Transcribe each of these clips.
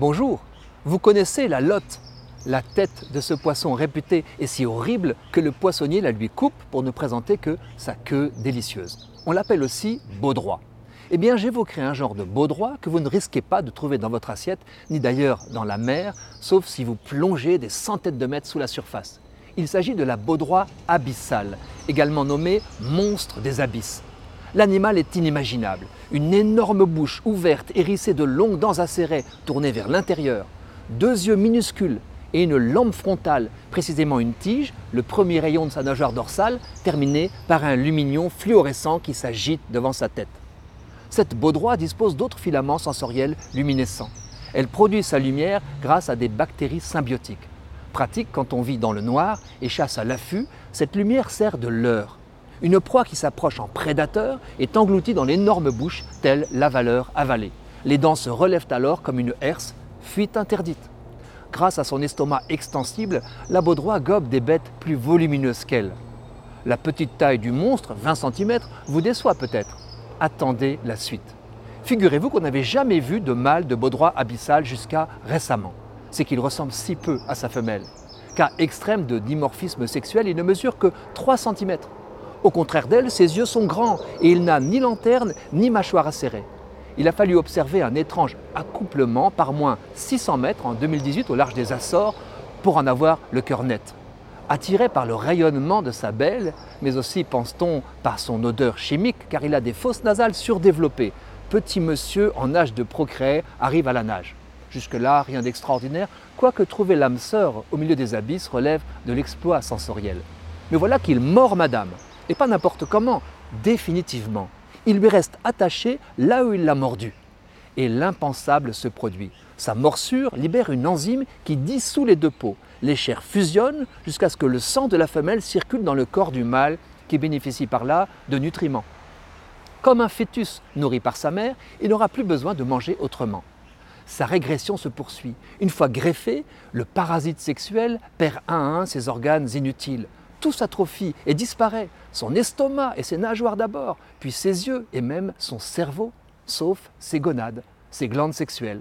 Bonjour, vous connaissez la lotte, la tête de ce poisson réputé est si horrible que le poissonnier la lui coupe pour ne présenter que sa queue délicieuse. On l'appelle aussi baudroie. Eh bien, j'évoquerai un genre de baudroie que vous ne risquez pas de trouver dans votre assiette, ni d'ailleurs dans la mer, sauf si vous plongez des centaines de mètres sous la surface. Il s'agit de la baudroie abyssale, également nommée monstre des abysses. L'animal est inimaginable. Une énorme bouche ouverte, hérissée de longues dents acérées tournées vers l'intérieur, deux yeux minuscules et une lampe frontale, précisément une tige, le premier rayon de sa nageoire dorsale, terminé par un lumignon fluorescent qui s'agite devant sa tête. Cette baudroie dispose d'autres filaments sensoriels luminescents. Elle produit sa lumière grâce à des bactéries symbiotiques. Pratique quand on vit dans le noir et chasse à l'affût, cette lumière sert de leurre. Une proie qui s'approche en prédateur est engloutie dans l'énorme bouche, telle l'avaleur avalée. Les dents se relèvent alors comme une herse, fuite interdite. Grâce à son estomac extensible, la baudroie gobe des bêtes plus volumineuses qu'elle. La petite taille du monstre, 20 cm, vous déçoit peut-être. Attendez la suite. Figurez-vous qu'on n'avait jamais vu de mâle de baudroie abyssal jusqu'à récemment. C'est qu'il ressemble si peu à sa femelle. Cas extrême de dimorphisme sexuel, il ne mesure que 3 cm. Au contraire d'elle, ses yeux sont grands et il n'a ni lanterne ni mâchoire acérée. Il a fallu observer un étrange accouplement par moins 600 mètres en 2018 au large des Açores pour en avoir le cœur net. Attiré par le rayonnement de sa belle, mais aussi, pense-t-on, par son odeur chimique, car il a des fosses nasales surdéveloppées, petit monsieur en âge de procréer arrive à la nage. Jusque-là, rien d'extraordinaire, quoique trouver l'âme sœur au milieu des abysses relève de l'exploit sensoriel. Mais voilà qu'il mord madame, et pas n'importe comment, définitivement. Il lui reste attaché là où il l'a mordu. Et l'impensable se produit. Sa morsure libère une enzyme qui dissout les deux peaux. Les chairs fusionnent jusqu'à ce que le sang de la femelle circule dans le corps du mâle qui bénéficie par là de nutriments. Comme un fœtus nourri par sa mère, il n'aura plus besoin de manger autrement. Sa régression se poursuit. Une fois greffé, le parasite sexuel perd un à un ses organes inutiles tout s'atrophie et disparaît, son estomac et ses nageoires d'abord, puis ses yeux et même son cerveau, sauf ses gonades, ses glandes sexuelles.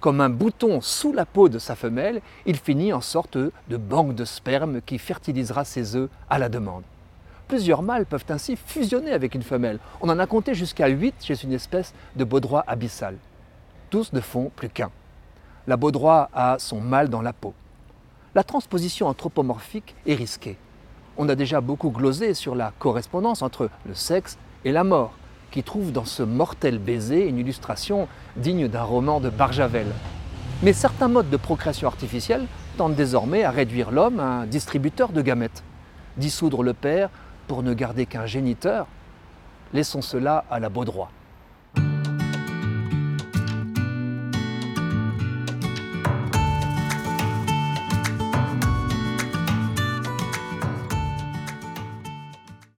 Comme un bouton sous la peau de sa femelle, il finit en sorte de banque de sperme qui fertilisera ses œufs à la demande. Plusieurs mâles peuvent ainsi fusionner avec une femelle. On en a compté jusqu'à 8 chez une espèce de baudroie abyssale. Tous ne font plus qu'un. La baudroie a son mâle dans la peau. La transposition anthropomorphique est risquée on a déjà beaucoup glosé sur la correspondance entre le sexe et la mort, qui trouve dans ce mortel baiser une illustration digne d'un roman de Barjavel. Mais certains modes de procréation artificielle tentent désormais à réduire l'homme à un distributeur de gamètes. Dissoudre le père pour ne garder qu'un géniteur, laissons cela à la Baudroie.